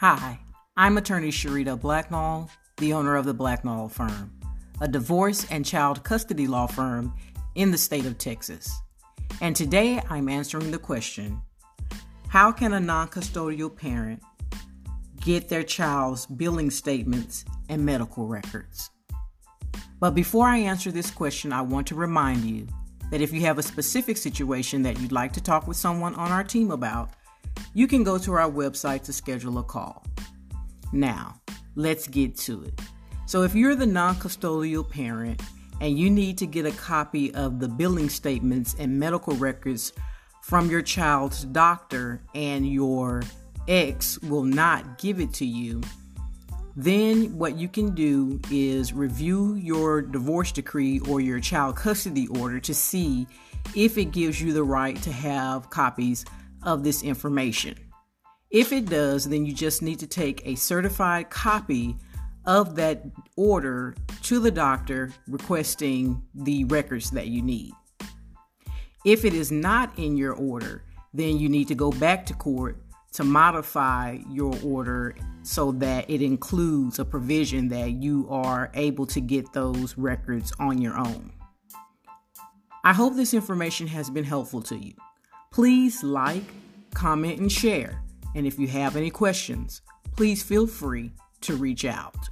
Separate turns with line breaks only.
Hi, I'm attorney Sharita Blacknall, the owner of the Blacknall Firm, a divorce and child custody law firm in the state of Texas. And today I'm answering the question How can a non custodial parent get their child's billing statements and medical records? But before I answer this question, I want to remind you that if you have a specific situation that you'd like to talk with someone on our team about, you can go to our website to schedule a call. Now, let's get to it. So, if you're the non custodial parent and you need to get a copy of the billing statements and medical records from your child's doctor and your ex will not give it to you, then what you can do is review your divorce decree or your child custody order to see if it gives you the right to have copies of this information. If it does, then you just need to take a certified copy of that order to the doctor requesting the records that you need. If it is not in your order, then you need to go back to court to modify your order so that it includes a provision that you are able to get those records on your own. I hope this information has been helpful to you. Please like, comment, and share. And if you have any questions, please feel free to reach out.